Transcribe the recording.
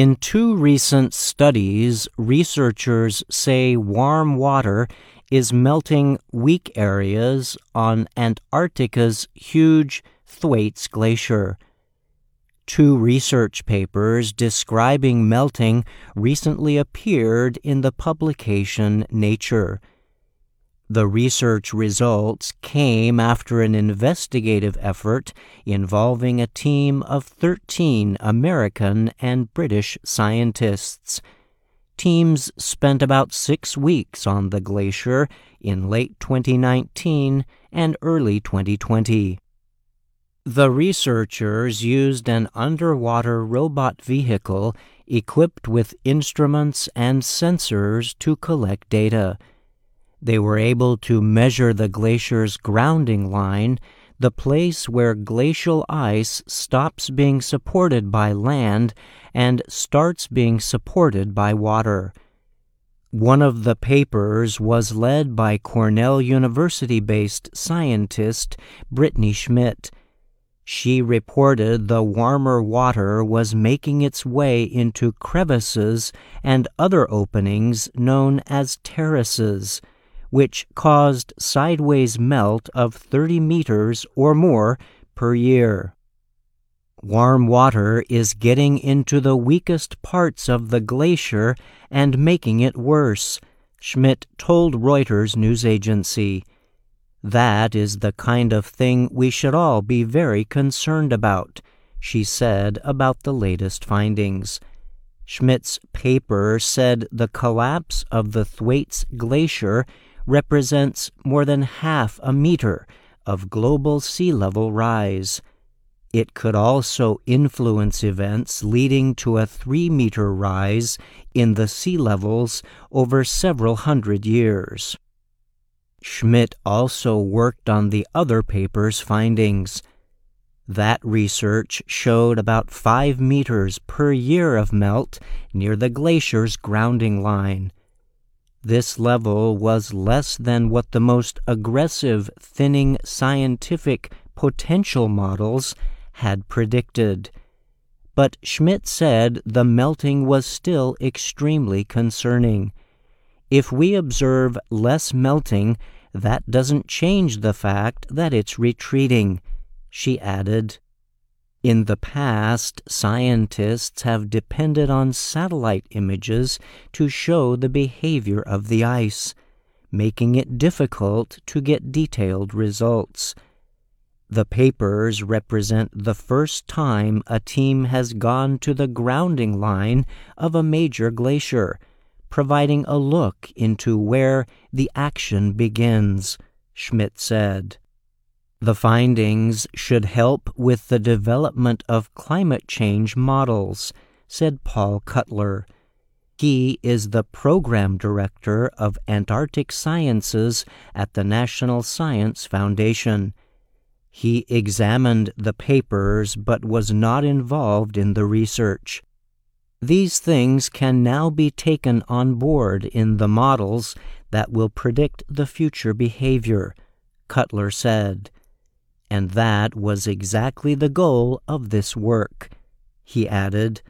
In two recent studies, researchers say warm water is melting weak areas on Antarctica's huge Thwaites Glacier. Two research papers describing melting recently appeared in the publication Nature. The research results came after an investigative effort involving a team of 13 American and British scientists. Teams spent about six weeks on the glacier in late 2019 and early 2020. The researchers used an underwater robot vehicle equipped with instruments and sensors to collect data. They were able to measure the glacier's grounding line, the place where glacial ice stops being supported by land and starts being supported by water. One of the papers was led by Cornell University based scientist Britney Schmidt. She reported the warmer water was making its way into crevasses and other openings known as terraces which caused sideways melt of 30 meters or more per year. Warm water is getting into the weakest parts of the glacier and making it worse, Schmidt told Reuters news agency. That is the kind of thing we should all be very concerned about, she said about the latest findings. Schmidt's paper said the collapse of the Thwaites Glacier represents more than half a meter of global sea level rise. It could also influence events leading to a three meter rise in the sea levels over several hundred years. Schmidt also worked on the other paper's findings. That research showed about five meters per year of melt near the glacier's grounding line. This level was less than what the most aggressive thinning scientific potential models had predicted. But Schmidt said the melting was still extremely concerning. If we observe less melting, that doesn't change the fact that it's retreating, she added. In the past, scientists have depended on satellite images to show the behavior of the ice, making it difficult to get detailed results. The papers represent the first time a team has gone to the grounding line of a major glacier, providing a look into where the action begins, Schmidt said. The findings should help with the development of climate change models, said Paul Cutler. He is the program director of Antarctic Sciences at the National Science Foundation. He examined the papers but was not involved in the research. These things can now be taken on board in the models that will predict the future behavior, Cutler said. And that was exactly the goal of this work, he added.